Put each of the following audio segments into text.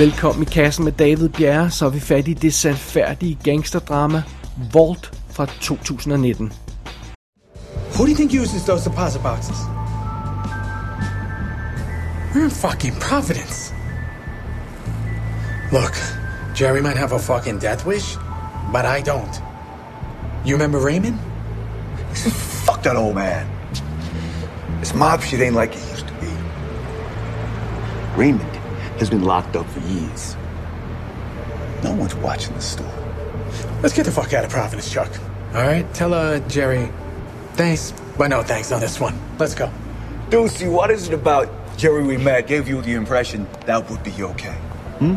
Velkommen i kassen med David Bjerre, så er vi fat i det sandfærdige gangsterdrama Vault fra 2019. Who do you think uses those deposit boxes? We're in fucking Providence. Look, Jerry might have a fucking death wish, but I don't. You remember Raymond? Fuck that old man. This mob shit ain't like it used to be. Raymond has been locked up for years. No one's watching the store. Let's get the fuck out of Providence, Chuck. All right, tell uh Jerry, thanks, but no thanks on this one. Let's go. Deucey, what is it about Jerry Remat gave you the impression that would be okay? Hmm?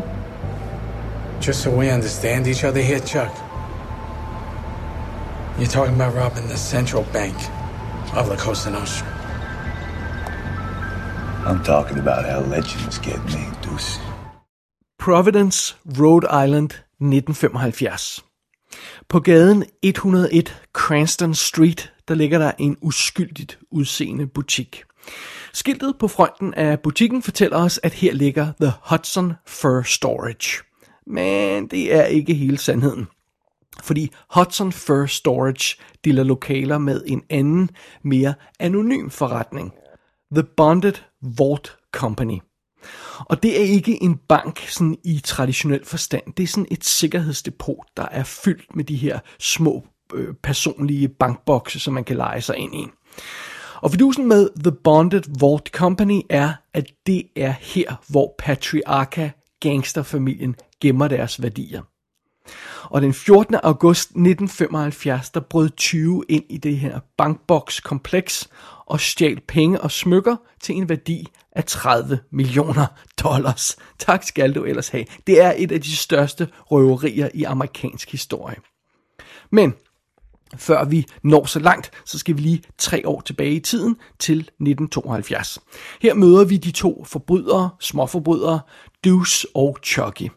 Just so we understand each other here, Chuck. You're talking about robbing the central bank of La Cosa Nostra. I'm talking about how legends get made, Deuce. Providence, Rhode Island, 1975. På gaden 101 Cranston Street, der ligger der en uskyldigt udseende butik. Skiltet på fronten af butikken fortæller os, at her ligger The Hudson Fur Storage. Men det er ikke hele sandheden. Fordi Hudson Fur Storage deler lokaler med en anden, mere anonym forretning. The Bonded Vault Company. Og det er ikke en bank sådan i traditionel forstand. Det er sådan et sikkerhedsdepot, der er fyldt med de her små øh, personlige bankbokse, som man kan lege sig ind i. Og fidusen med The Bonded Vault Company er, at det er her, hvor patriarka gangsterfamilien gemmer deres værdier. Og den 14. august 1975, der brød 20 ind i det her bankbokskompleks og stjal penge og smykker til en værdi af 30 millioner dollars. Tak skal du ellers have. Det er et af de største røverier i amerikansk historie. Men før vi når så langt, så skal vi lige tre år tilbage i tiden til 1972. Her møder vi de to forbrydere, småforbrydere, Deuce og Chucky.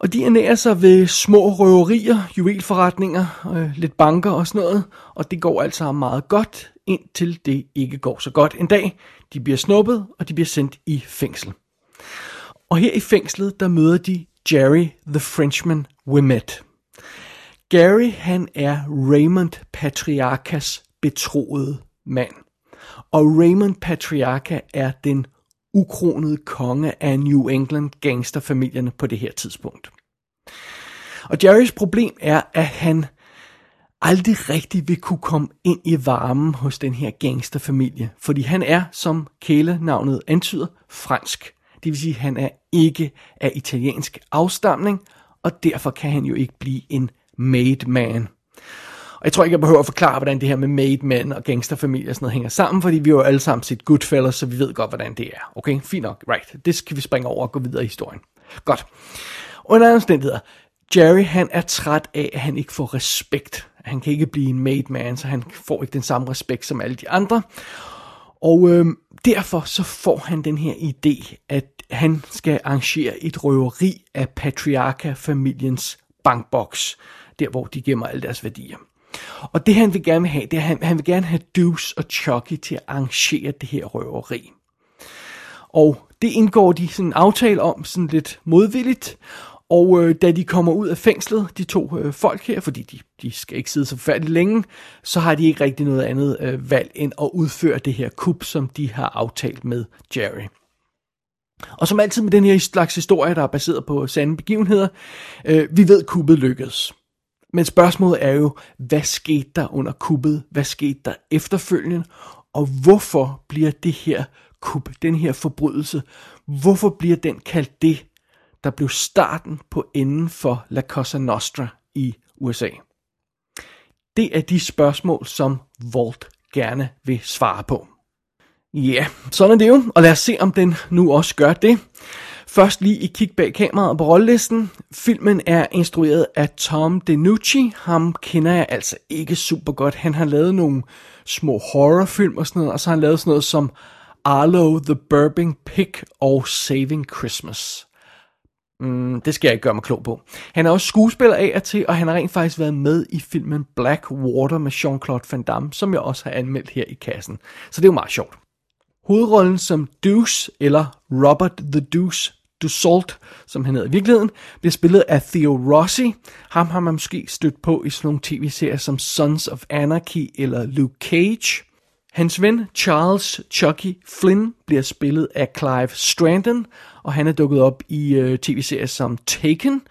Og de ernærer sig ved små røverier, juvelforretninger, øh, lidt banker og sådan noget. Og det går altså meget godt, indtil det ikke går så godt. En dag, de bliver snuppet, og de bliver sendt i fængsel. Og her i fængslet, der møder de Jerry the Frenchman Wimet. Gary, han er Raymond Patriarkas betroede mand. Og Raymond Patriarca er den ukronede konge af New England gangsterfamilierne på det her tidspunkt. Og Jerrys problem er, at han aldrig rigtig vil kunne komme ind i varmen hos den her gangsterfamilie, fordi han er, som kælenavnet antyder, fransk. Det vil sige, at han er ikke af italiensk afstamning, og derfor kan han jo ikke blive en made man. Og jeg tror ikke, jeg behøver at forklare, hvordan det her med made man og gangsterfamilie og sådan noget hænger sammen, fordi vi jo alle sammen set Goodfellas, så vi ved godt, hvordan det er. Okay, fint nok, right. Det skal vi springe over og gå videre i historien. Godt. Under andre omstændigheder, Jerry han er træt af, at han ikke får respekt. Han kan ikke blive en made man, så han får ikke den samme respekt som alle de andre. Og øh, derfor så får han den her idé, at han skal arrangere et røveri af patriarka-familiens bankboks, der hvor de gemmer alle deres værdier. Og det han vil gerne have, det er, han, han vil gerne have Deuce og Chucky til at arrangere det her røveri. Og det indgår de sådan en aftale om, sådan lidt modvilligt. Og øh, da de kommer ud af fængslet, de to øh, folk her, fordi de, de skal ikke sidde så færdigt længe, så har de ikke rigtig noget andet øh, valg end at udføre det her kup, som de har aftalt med Jerry. Og som altid med den her slags historie, der er baseret på sande begivenheder, øh, vi ved, kuppet lykkedes. Men spørgsmålet er jo, hvad skete der under kuppet? Hvad skete der efterfølgende? Og hvorfor bliver det her kup, den her forbrydelse, hvorfor bliver den kaldt det, der blev starten på enden for La Cosa Nostra i USA? Det er de spørgsmål, som Volt gerne vil svare på. Ja, sådan er det jo, og lad os se, om den nu også gør det. Først lige i kig bag kameraet på rollelisten. Filmen er instrueret af Tom DeNucci. Ham kender jeg altså ikke super godt. Han har lavet nogle små horrorfilm og sådan noget, og så har han lavet sådan noget som Arlo, The Burping Pig og Saving Christmas. Mm, det skal jeg ikke gøre mig klog på. Han er også skuespiller af og til, og han har rent faktisk været med i filmen Black Water med Jean-Claude Van Damme, som jeg også har anmeldt her i kassen. Så det er jo meget sjovt. Hovedrollen som Deuce, eller Robert the Deuce Dussault, som han hedder i virkeligheden, bliver spillet af Theo Rossi. Ham har man måske stødt på i sådan nogle tv-serier som Sons of Anarchy eller Luke Cage. Hans ven Charles Chucky Flynn bliver spillet af Clive Strandon, og han er dukket op i øh, tv-serier som Taken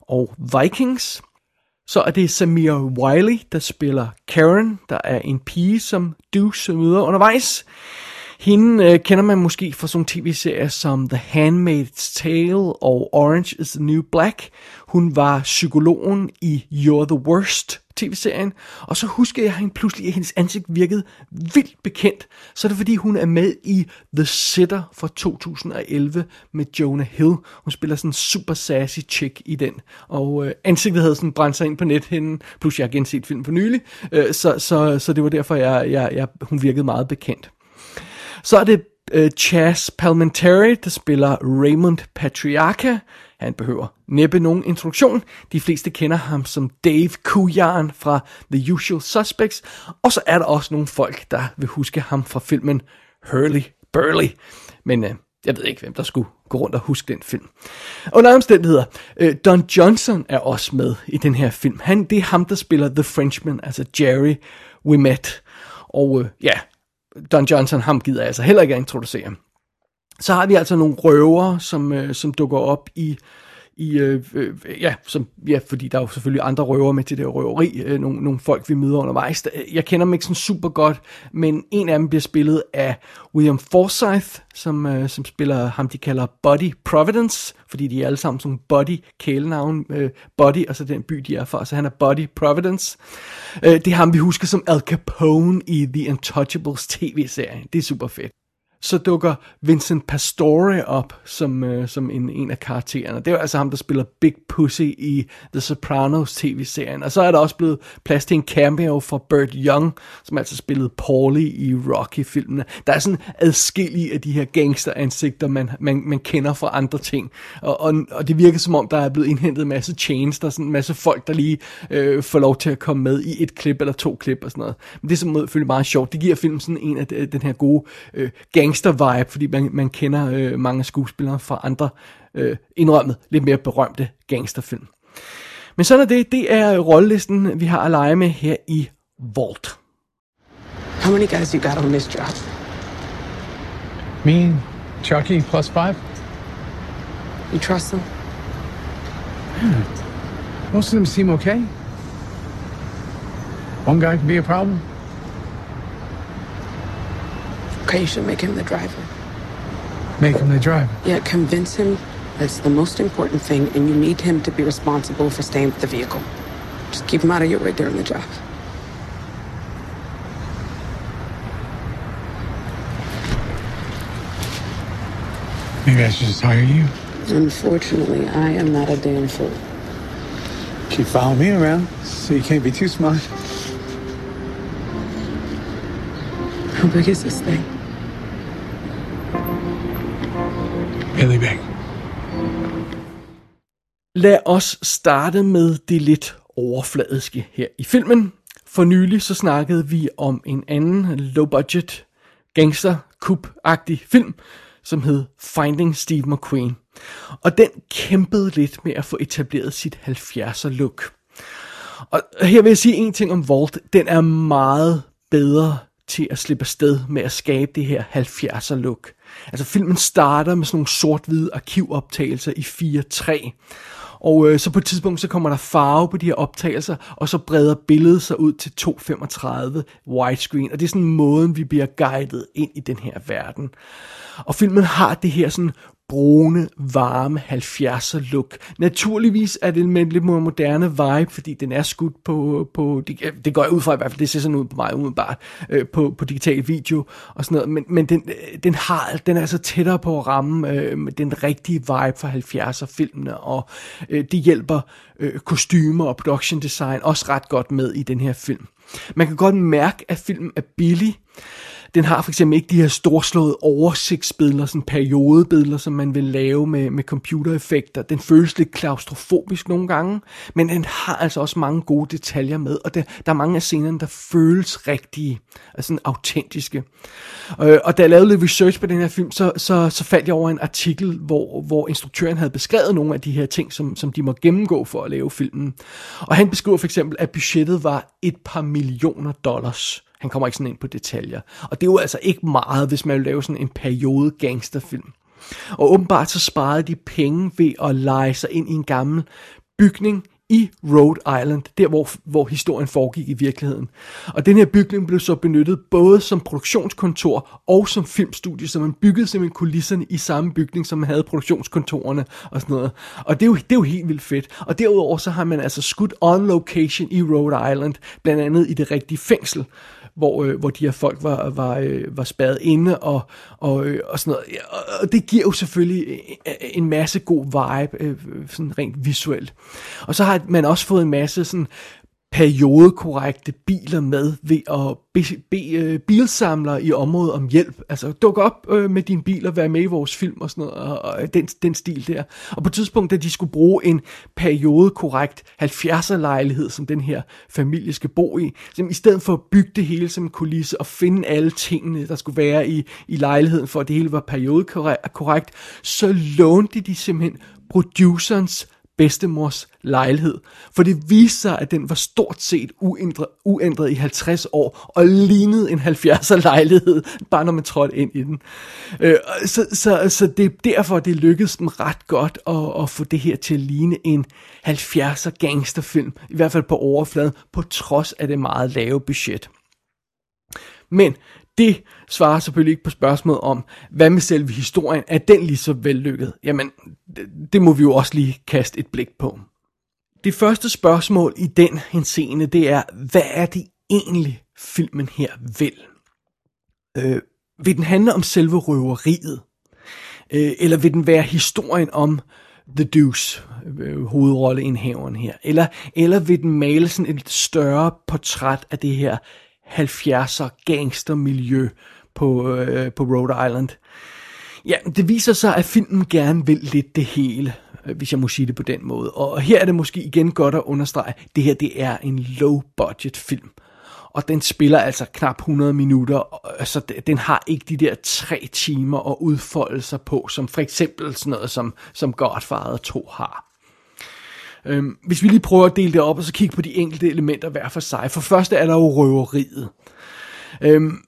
og Vikings. Så er det Samir Wiley, der spiller Karen, der er en pige, som Deuce møder undervejs. Hende øh, kender man måske fra sådan tv-serier som The Handmaid's Tale og Orange is the New Black. Hun var psykologen i You're the Worst tv-serien, og så husker jeg hende pludselig, at hendes ansigt virkede vildt bekendt. Så er det fordi, hun er med i The Sitter fra 2011 med Jonah Hill. Hun spiller sådan en super sassy chick i den, og øh, ansigtet havde sådan brændt sig ind på net hende, plus jeg har genset filmen for nylig, øh, så, så, så det var derfor, jeg, jeg, jeg, hun virkede meget bekendt. Så er det øh, Chas Palminteri, der spiller Raymond Patriarca. Han behøver næppe nogen introduktion. De fleste kender ham som Dave Kujan fra The Usual Suspects. Og så er der også nogle folk, der vil huske ham fra filmen Hurley Burley. Men øh, jeg ved ikke, hvem der skulle gå rundt og huske den film. Under omstændigheder, øh, Don Johnson er også med i den her film. Han, det er ham, der spiller The Frenchman, altså Jerry Wimet. Og øh, ja, Don Johnson, ham gider jeg altså heller ikke at introducere. Så har vi altså nogle røver, som, øh, som dukker op i, i øh, øh, ja, som, ja, fordi der er jo selvfølgelig andre røver med til det røveri, øh, nogle, nogle folk, vi møder undervejs. Jeg kender dem ikke sådan super godt, men en af dem bliver spillet af William Forsythe, som, øh, som spiller ham, de kalder Buddy Providence, fordi de er alle sammen sådan Buddy kælenavn, øh, Buddy, og så den by, de er fra, så han er Buddy Providence. Øh, det er ham, vi husker som Al Capone i The Untouchables tv-serie. Det er super fedt så dukker Vincent Pastore op som, øh, som en, en af karaktererne. Det er jo altså ham, der spiller Big Pussy i The Sopranos tv-serien. Og så er der også blevet plads til en cameo fra Burt Young, som altså spillede Paulie i Rocky-filmene. Der er sådan adskillige af de her gangsteransigter, man, man, man kender fra andre ting. Og, og, og det virker som om, der er blevet indhentet en masse chains, der er sådan en masse folk, der lige øh, får lov til at komme med i et klip eller to klip og sådan noget. Men det er selvfølgelig meget sjovt. Det giver filmen sådan en af øh, den her gode øh, gang gangster-vibe, fordi man, man kender øh, mange skuespillere fra andre øh, indrømmet lidt mere berømte gangsterfilm. Men sådan er det. Det er rollelisten, vi har at lege med her i Vault. How many guys you got on this job? Me, Chucky, plus five. You trust them? Yeah. Most of them seem okay. One guy can be a problem. Okay, you should make him the driver. Make him the driver? Yeah, convince him that's the most important thing, and you need him to be responsible for staying with the vehicle. Just keep him out of your way during the job. Maybe I should just hire you. Unfortunately, I am not a damn fool. Keep following me around, so you can't be too smart. How big is this thing? Really. Lad os starte med det lidt overfladiske her i filmen. For nylig så snakkede vi om en anden low-budget gangster agtig film, som hed Finding Steve McQueen. Og den kæmpede lidt med at få etableret sit 70'er look. Og her vil jeg sige en ting om Vault. Den er meget bedre til at slippe afsted med at skabe det her 70'er look. Altså filmen starter med sådan nogle sort-hvide arkivoptagelser i 4.3. Og øh, så på et tidspunkt, så kommer der farve på de her optagelser, og så breder billedet sig ud til 2.35 widescreen. Og det er sådan måden, vi bliver guidet ind i den her verden. Og filmen har det her sådan brune, varme 70'er look. Naturligvis er det med en lidt mere moderne vibe, fordi den er skudt på, på det går jeg ud fra i hvert fald, det ser sådan ud på mig umiddelbart, øh, på, på digital video og sådan noget, men, men den, øh, den, har, den er så tættere på at ramme øh, den rigtige vibe fra 70'er filmene, og øh, det hjælper øh, kostymer og production design også ret godt med i den her film. Man kan godt mærke, at filmen er billig, den har for eksempel ikke de her storslåede oversigtsbilleder, sådan periodebilleder, som man vil lave med, med computereffekter. Den føles lidt klaustrofobisk nogle gange, men den har altså også mange gode detaljer med, og der, der er mange af scenerne, der føles rigtige, altså sådan autentiske. Øh, og da jeg lavede lidt research på den her film, så, så, så faldt jeg over en artikel, hvor, hvor instruktøren havde beskrevet nogle af de her ting, som, som de må gennemgå for at lave filmen. Og han beskriver for eksempel, at budgettet var et par millioner dollars. Han kommer ikke sådan ind på detaljer. Og det er jo altså ikke meget, hvis man vil lave sådan en periode gangsterfilm. Og åbenbart så sparede de penge ved at lege sig ind i en gammel bygning i Rhode Island, der hvor, hvor historien foregik i virkeligheden. Og den her bygning blev så benyttet både som produktionskontor og som filmstudie, så man byggede simpelthen kulisserne i samme bygning, som man havde produktionskontorerne og sådan noget. Og det er jo, det er jo helt vildt fedt. Og derudover så har man altså skudt on location i Rhode Island, blandt andet i det rigtige fængsel, hvor, øh, hvor de her folk var, var, øh, var spadet inde og, og, øh, og sådan noget. Og det giver jo selvfølgelig en masse god vibe, øh, sådan rent visuelt. Og så har man også fået en masse sådan periodekorrekte biler med ved at bede be, øh, bilsamlere i området om hjælp. Altså duk op øh, med din bil og vær med i vores film og sådan noget, og, og den, den stil der. Og på et tidspunkt, da de skulle bruge en periodekorrekt 70'er lejlighed, som den her familie skal bo i, så i stedet for at bygge det hele som en kulisse og finde alle tingene, der skulle være i, i lejligheden, for at det hele var periodekorrekt, så lånte de simpelthen producerens bedstemors lejlighed. For det viste sig, at den var stort set uændret, uændret i 50 år, og lignede en 70'er lejlighed, bare når man trådte ind i den. Øh, så, så, så det er derfor, det lykkedes dem ret godt at, at få det her til at ligne en 70'er gangsterfilm, i hvert fald på overfladen, på trods af det meget lave budget. Men det svarer selvfølgelig ikke på spørgsmålet om, hvad med selve historien, er den lige så vellykket? Jamen, det, må vi jo også lige kaste et blik på. Det første spørgsmål i den henseende, det er, hvad er det egentlig, filmen her vil? Øh, vil den handle om selve røveriet? Øh, eller vil den være historien om The Deuce, øh, hovedrolleindhaveren her? Eller, eller vil den male sådan et større portræt af det her 70'er gangstermiljø på, øh, på Rhode Island. Ja, det viser sig, at filmen gerne vil lidt det hele, øh, hvis jeg må sige det på den måde. Og her er det måske igen godt at understrege, at det her det er en low-budget film. Og den spiller altså knap 100 minutter, øh, så den har ikke de der tre timer at udfolde sig på, som for eksempel sådan noget som, som Godfather 2 har. Øhm, hvis vi lige prøver at dele det op, og så kigge på de enkelte elementer hver for sig. For første er der jo røveriet. Øhm,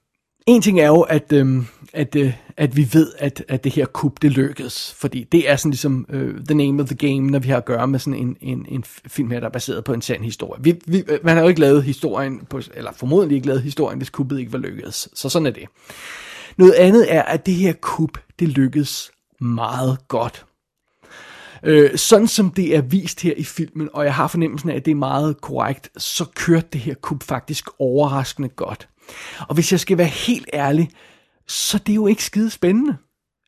en ting er jo, at, øh, at, øh, at vi ved, at, at det her kup, det lykkedes. Fordi det er sådan ligesom øh, the name of the game, når vi har at gøre med sådan en, en, en film her, der er baseret på en sand historie. Vi, vi, øh, man har jo ikke lavet historien, på, eller formodentlig ikke lavet historien, hvis kuppet ikke var lykkedes. Så sådan er det. Noget andet er, at det her kup, det lykkedes meget godt. Øh, sådan som det er vist her i filmen, og jeg har fornemmelsen af, at det er meget korrekt, så kørte det her kub faktisk overraskende godt. Og hvis jeg skal være helt ærlig, så det er jo ikke skide spændende.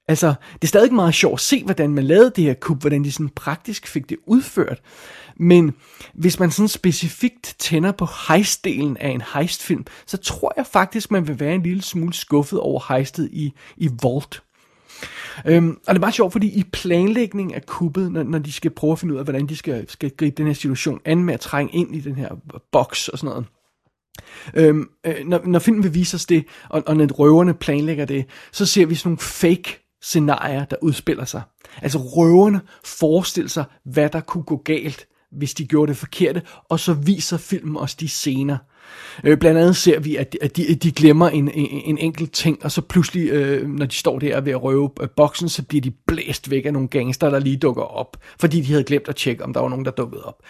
Altså, det er stadig meget sjovt at se, hvordan man lavede det her kub, hvordan de sådan praktisk fik det udført. Men hvis man sådan specifikt tænder på heistdelen af en heistfilm, så tror jeg faktisk, man vil være en lille smule skuffet over heistet i, i Vault. Øhm, og det er meget sjovt, fordi i planlægning af kuppet, når, når de skal prøve at finde ud af, hvordan de skal, skal gribe den her situation an med at trænge ind i den her boks og sådan noget, Øhm, øh, når, når filmen vil vise os det, og, og når røverne planlægger det, så ser vi sådan nogle fake scenarier, der udspiller sig. Altså røverne forestiller sig, hvad der kunne gå galt, hvis de gjorde det forkerte, og så viser filmen os de scener. Øh, blandt andet ser vi, at de, at de, de glemmer en, en, en enkelt ting, og så pludselig, øh, når de står der ved at røve øh, boksen, så bliver de blæst væk af nogle gangster, der lige dukker op, fordi de havde glemt at tjekke, om der var nogen, der dukkede op.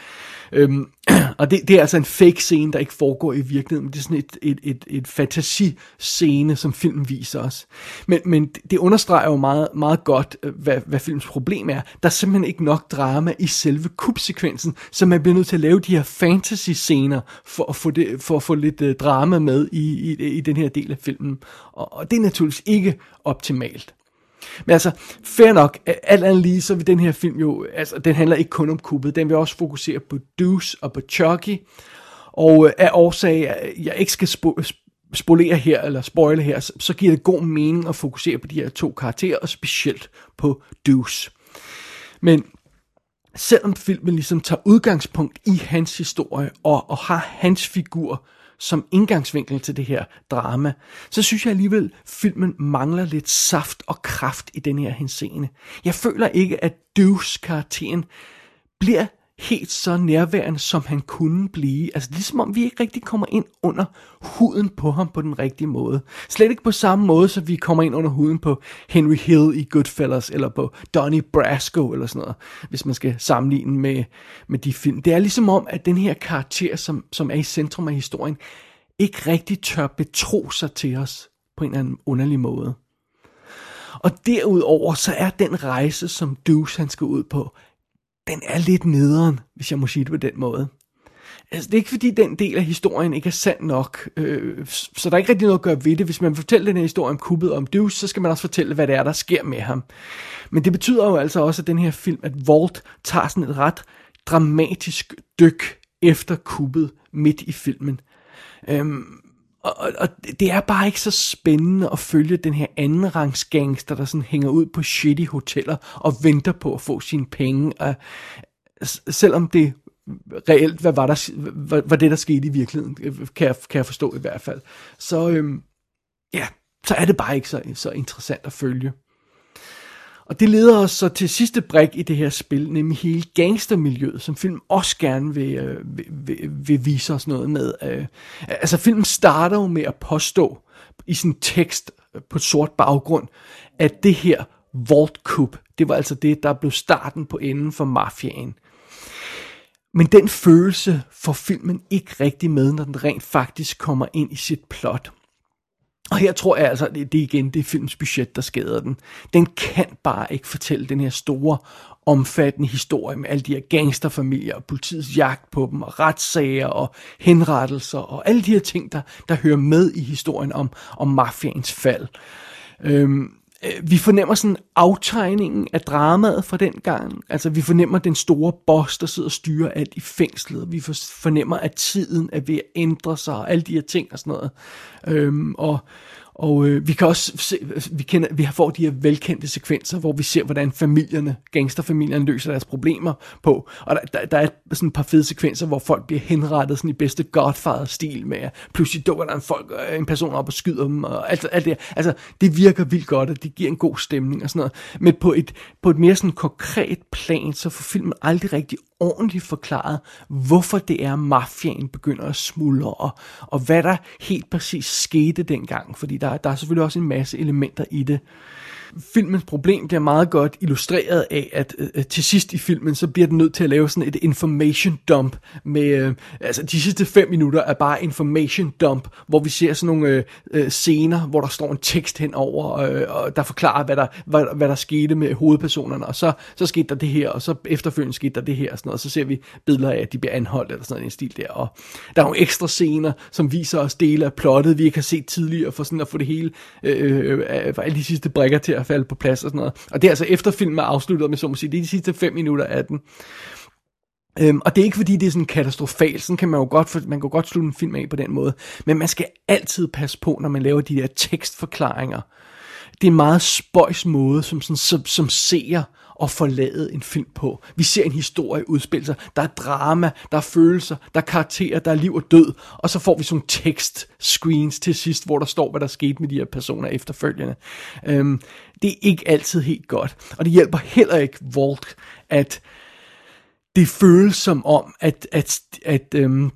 Øhm, og det, det er altså en fake scene, der ikke foregår i virkeligheden, men det er sådan et, et, et, et fantasiscene, som filmen viser os. Men, men det understreger jo meget, meget godt, øh, hvad, hvad filmens problem er. Der er simpelthen ikke nok drama i selve kubsekvensen, så man bliver nødt til at lave de her fantasy-scener, for at få, det, for at få lidt øh, drama med i, i, i den her del af filmen. Og, og det er naturligvis ikke optimalt. Men altså, fair nok, alt andet lige, så vil den her film jo, altså, den handler ikke kun om kuppet, den vil også fokusere på Deuce og på Chucky, og øh, af årsag, øh, jeg ikke skal spolere her, eller spoile her, så, så giver det god mening at fokusere på de her to karakterer, og specielt på Deuce. Men selvom filmen ligesom tager udgangspunkt i hans historie, og, og har hans figur som indgangsvinkel til det her drama, så synes jeg alligevel, at filmen mangler lidt saft og kraft i den her henseende. Jeg føler ikke, at Deuce karakteren bliver helt så nærværende, som han kunne blive. Altså, ligesom som om, vi ikke rigtig kommer ind under huden på ham på den rigtige måde. Slet ikke på samme måde, som vi kommer ind under huden på Henry Hill i Goodfellas, eller på Donnie Brasco, eller sådan noget, hvis man skal sammenligne med, med de film. Det er ligesom om, at den her karakter, som, som er i centrum af historien, ikke rigtig tør betro sig til os på en eller anden underlig måde. Og derudover så er den rejse, som Deuce han skal ud på, den er lidt nederen, hvis jeg må sige det på den måde. Altså, det er ikke fordi, den del af historien ikke er sand nok, øh, så der er ikke rigtig noget at gøre ved det. Hvis man fortæller den her historie om kuppet om Deuce, så skal man også fortælle, hvad det er, der sker med ham. Men det betyder jo altså også, at den her film, at Walt tager sådan et ret dramatisk dyk efter kuppet midt i filmen. Øhm, og, og, det er bare ikke så spændende at følge den her anden rangs gangster, der sådan hænger ud på shitty hoteller og venter på at få sine penge. Og, selvom det reelt, hvad var, der, hvad, hvad det, der skete i virkeligheden, kan jeg, kan jeg forstå i hvert fald. Så øhm, ja, så er det bare ikke så, så interessant at følge. Og det leder os så til sidste brik i det her spil, nemlig hele gangstermiljøet, som film også gerne vil, øh, vil, vil, vil vise os noget med. Øh, altså filmen starter jo med at påstå i sin tekst øh, på sort baggrund, at det her Vault Coup, det var altså det, der blev starten på enden for mafiaen. Men den følelse får filmen ikke rigtig med, når den rent faktisk kommer ind i sit plot. Og her tror jeg altså, det, det er igen det er budget, der skader den. Den kan bare ikke fortælle den her store, omfattende historie med alle de her gangsterfamilier og politiets jagt på dem og retssager og henrettelser og alle de her ting, der, der hører med i historien om, om mafiens fald. Øhm, Øh, vi fornemmer sådan aftegningen af dramaet fra den gang. Altså vi fornemmer den store boss, der sidder og styrer alt i fængslet. Vi fornemmer, at tiden er ved at ændre sig og alle de her ting og sådan noget. Øhm, og og øh, vi kan også se, vi, kender, vi har fået de her velkendte sekvenser, hvor vi ser, hvordan familierne, gangsterfamilierne løser deres problemer på. Og der, der, der er sådan et par fede sekvenser, hvor folk bliver henrettet sådan i bedste Godfather-stil med, pludselig dukker der en, folk, øh, en person op og skyder dem, og alt, alt det Altså, det virker vildt godt, og det giver en god stemning og sådan noget. Men på et, på et mere sådan konkret plan, så får filmen aldrig rigtig ordentligt forklaret, hvorfor det er, mafiaen begynder at smuldre, og, og hvad der helt præcis skete dengang, fordi der, der er selvfølgelig også en masse elementer i det filmens problem bliver meget godt illustreret af, at øh, øh, til sidst i filmen, så bliver den nødt til at lave sådan et information dump med, øh, altså de sidste fem minutter er bare information dump, hvor vi ser sådan nogle øh, øh, scener, hvor der står en tekst henover, øh, og der forklarer, hvad der, hvad, hvad der skete med hovedpersonerne, og så, så skete der det her, og så efterfølgende skete der det her, og sådan noget, og så ser vi billeder af, at de bliver anholdt, eller sådan en stil der, og der er nogle ekstra scener, som viser os dele af plottet, vi ikke har set tidligere, for sådan at få det hele, øh, øh, øh, øh alle de sidste brækker til at falde på plads og sådan noget. Og det er altså efter filmen er afsluttet, med så må sige, det er de sidste fem minutter af den. Øhm, og det er ikke fordi, det er sådan katastrofalt, sådan kan man jo godt, for, man kan godt slutte en film af på den måde, men man skal altid passe på, når man laver de der tekstforklaringer. Det er en meget spøjs måde, som, sådan, som, som ser at forlade en film på. Vi ser en historie udspille sig. Der er drama, der er følelser, der er karakterer, der er liv og død. Og så får vi sådan tekst-screens til sidst, hvor der står, hvad der skete med de her personer efterfølgende. Øhm, det er ikke altid helt godt. Og det hjælper heller ikke Walt, at det føles som om, at, at, at øhm,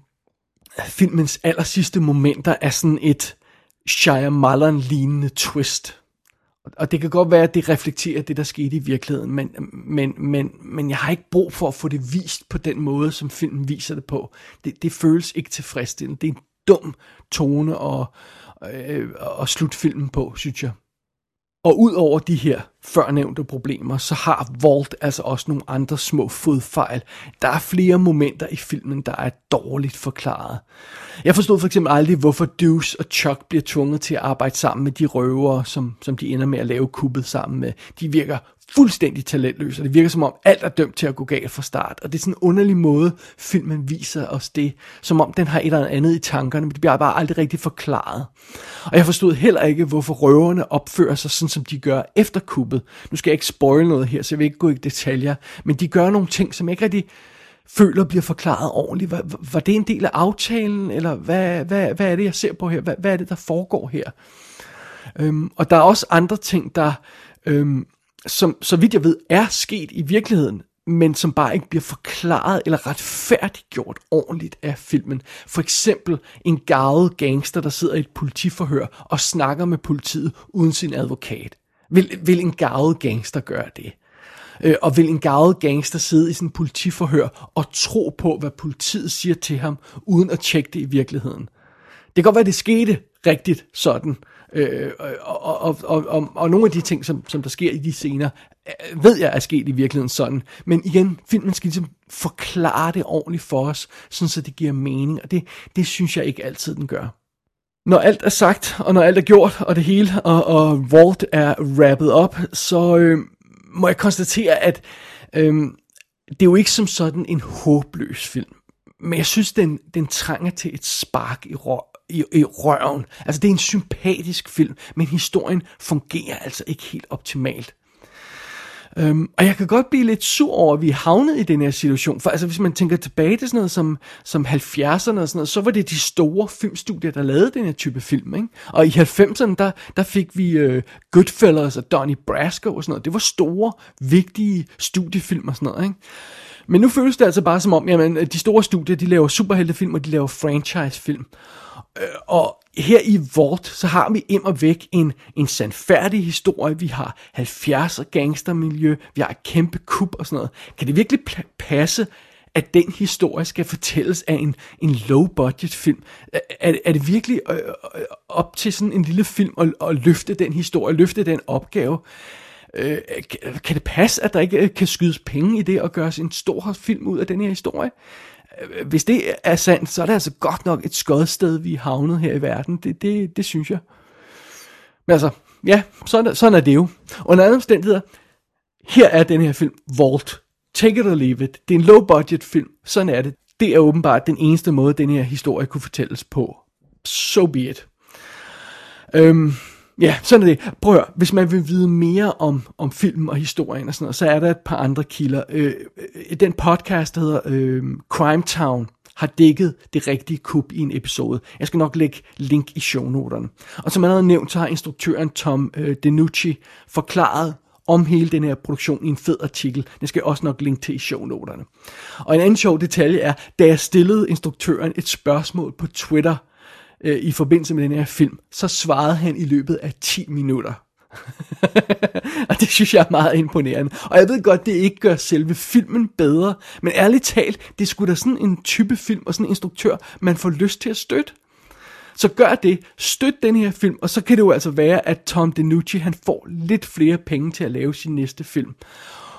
filmens aller sidste momenter er sådan et Shyamalan-lignende twist og det kan godt være, at det reflekterer det, der skete i virkeligheden, men, men, men, men jeg har ikke brug for at få det vist på den måde, som filmen viser det på. Det, det føles ikke tilfredsstillende. Det er en dum tone at, øh, at slutte filmen på, synes jeg. Og ud over de her førnævnte problemer, så har Walt altså også nogle andre små fodfejl. Der er flere momenter i filmen, der er dårligt forklaret. Jeg forstod for eksempel aldrig, hvorfor Deuce og Chuck bliver tvunget til at arbejde sammen med de røvere, som, som de ender med at lave kuppet sammen med. De virker fuldstændig talentløs, og det virker som om alt er dømt til at gå galt fra start. Og det er sådan en underlig måde, filmen viser os det, som om den har et eller andet i tankerne, men det bliver bare aldrig rigtig forklaret. Og jeg forstod heller ikke, hvorfor røverne opfører sig sådan, som de gør efter kuppet. Nu skal jeg ikke spoil noget her, så jeg vil ikke gå i detaljer, men de gør nogle ting, som jeg ikke rigtig føler bliver forklaret ordentligt. Var, var det en del af aftalen, eller hvad, hvad, hvad er det, jeg ser på her? Hvad, hvad er det, der foregår her? Øhm, og der er også andre ting, der øhm, som så vidt jeg ved er sket i virkeligheden, men som bare ikke bliver forklaret eller retfærdiggjort ordentligt af filmen. For eksempel en gavet gangster, der sidder i et politiforhør og snakker med politiet uden sin advokat. Vil, vil en gavet gangster gøre det? Øh, og vil en gavet gangster sidde i sådan en politiforhør og tro på, hvad politiet siger til ham, uden at tjekke det i virkeligheden? Det kan godt være, det skete rigtigt sådan, Øh, og, og, og, og, og nogle af de ting, som, som der sker i de scener, øh, ved jeg er sket i virkeligheden sådan. Men igen, filmen skal ligesom forklare det ordentligt for os, sådan så det giver mening, og det, det synes jeg ikke altid, den gør. Når alt er sagt, og når alt er gjort, og det hele, og, og Walt er wrappet op, så øh, må jeg konstatere, at øh, det er jo ikke som sådan en håbløs film. Men jeg synes, den, den trænger til et spark i, rå, i, i røven. Altså, det er en sympatisk film, men historien fungerer altså ikke helt optimalt. Øhm, og jeg kan godt blive lidt sur over, at vi er havnet i den her situation. For altså, hvis man tænker tilbage til sådan noget som, som 70'erne og sådan noget, så var det de store filmstudier, der lavede den her type film. Ikke? Og i 90'erne, der, der fik vi øh, Goodfellas og Donnie Brasco og sådan noget. Det var store, vigtige studiefilm og sådan noget. Ikke? Men nu føles det altså bare som om, jamen, de store studier, de laver superheltefilm, og de laver franchisefilm. Øh, og her i Vort, så har vi im og væk en, en sandfærdig historie. Vi har 70'er gangstermiljø, vi har et kæmpe kup og sådan noget. Kan det virkelig passe, at den historie skal fortælles af en, en low-budget film? Er, er det virkelig øh, øh, op til sådan en lille film at, at løfte den historie, løfte den opgave? Øh, kan det passe, at der ikke øh, kan skydes penge i det og gøres en stor film ud af den her historie? Øh, hvis det er sandt, så er det altså godt nok et skodsted, vi er havnet her i verden. Det, det, det synes jeg. Men altså, ja, sådan, sådan er det jo. Under andre omstændigheder, her er den her film, Vault. Take it or leave it. Det er en low-budget film. Sådan er det. Det er åbenbart den eneste måde, den her historie kunne fortælles på. So be it. Øhm, Ja, sådan er det. Prøv at høre, hvis man vil vide mere om, om filmen og historien og sådan noget, så er der et par andre kilder. Øh, øh den podcast, der hedder øh, Crime Town, har dækket det rigtige kub i en episode. Jeg skal nok lægge link i shownoterne. Og som allerede nævnt, så har instruktøren Tom øh, DeNucci forklaret om hele den her produktion i en fed artikel. Den skal jeg også nok linke til i shownoterne. Og en anden sjov detalje er, da jeg stillede instruktøren et spørgsmål på Twitter, øh, i forbindelse med den her film, så svarede han i løbet af 10 minutter. og det synes jeg er meget imponerende. Og jeg ved godt, det ikke gør selve filmen bedre, men ærligt talt, det skulle da sådan en type film og sådan en instruktør, man får lyst til at støtte. Så gør det, støt den her film, og så kan det jo altså være, at Tom DeNucci han får lidt flere penge til at lave sin næste film.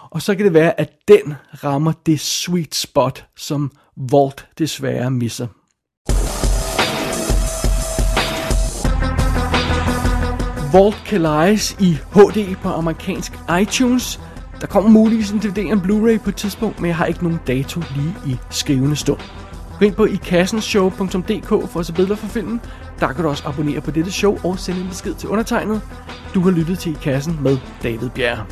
Og så kan det være, at den rammer det sweet spot, som Walt desværre misser. Vault kan lejes i HD på amerikansk iTunes. Der kommer muligvis en DVD og en Blu-ray på et tidspunkt, men jeg har ikke nogen dato lige i skrivende stund. Gå ind på ikassenshow.dk for at se billeder for filmen. Der kan du også abonnere på dette show og sende en besked til undertegnet. Du har lyttet til I Kassen med David Bjerre.